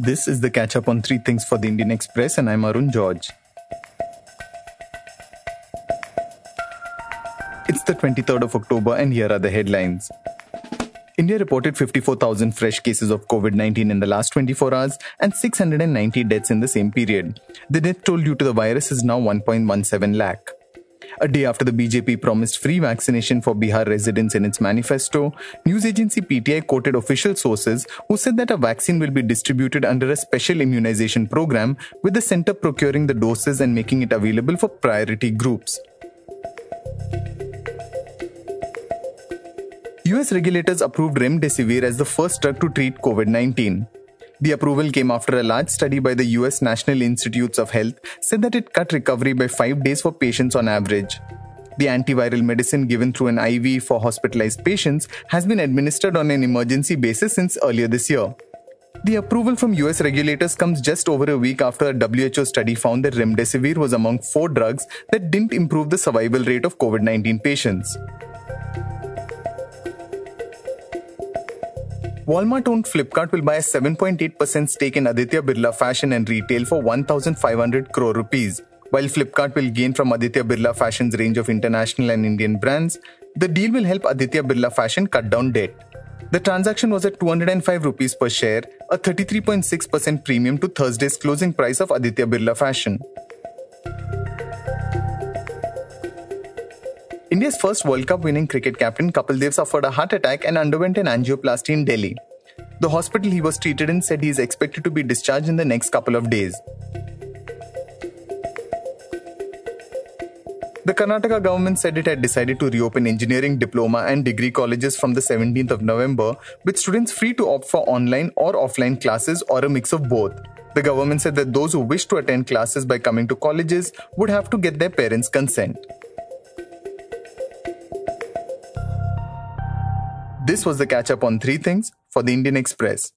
This is the catch up on three things for the Indian Express, and I'm Arun George. It's the 23rd of October, and here are the headlines. India reported 54,000 fresh cases of COVID 19 in the last 24 hours and 690 deaths in the same period. The death toll due to the virus is now 1.17 lakh. A day after the BJP promised free vaccination for Bihar residents in its manifesto, news agency PTI quoted official sources who said that a vaccine will be distributed under a special immunization program, with the center procuring the doses and making it available for priority groups. US regulators approved remdesivir as the first drug to treat COVID 19. The approval came after a large study by the US National Institutes of Health said that it cut recovery by 5 days for patients on average. The antiviral medicine given through an IV for hospitalized patients has been administered on an emergency basis since earlier this year. The approval from US regulators comes just over a week after a WHO study found that remdesivir was among four drugs that didn't improve the survival rate of COVID 19 patients. Walmart owned Flipkart will buy a 7.8% stake in Aditya Birla Fashion and Retail for 1,500 crore rupees. While Flipkart will gain from Aditya Birla Fashion's range of international and Indian brands, the deal will help Aditya Birla Fashion cut down debt. The transaction was at 205 rupees per share, a 33.6% premium to Thursday's closing price of Aditya Birla Fashion. India's first World Cup winning cricket captain Kapil Dev suffered a heart attack and underwent an angioplasty in Delhi. The hospital he was treated in said he is expected to be discharged in the next couple of days. The Karnataka government said it had decided to reopen engineering diploma and degree colleges from the 17th of November, with students free to opt for online or offline classes or a mix of both. The government said that those who wish to attend classes by coming to colleges would have to get their parents' consent. This was the catch up on three things for the Indian Express.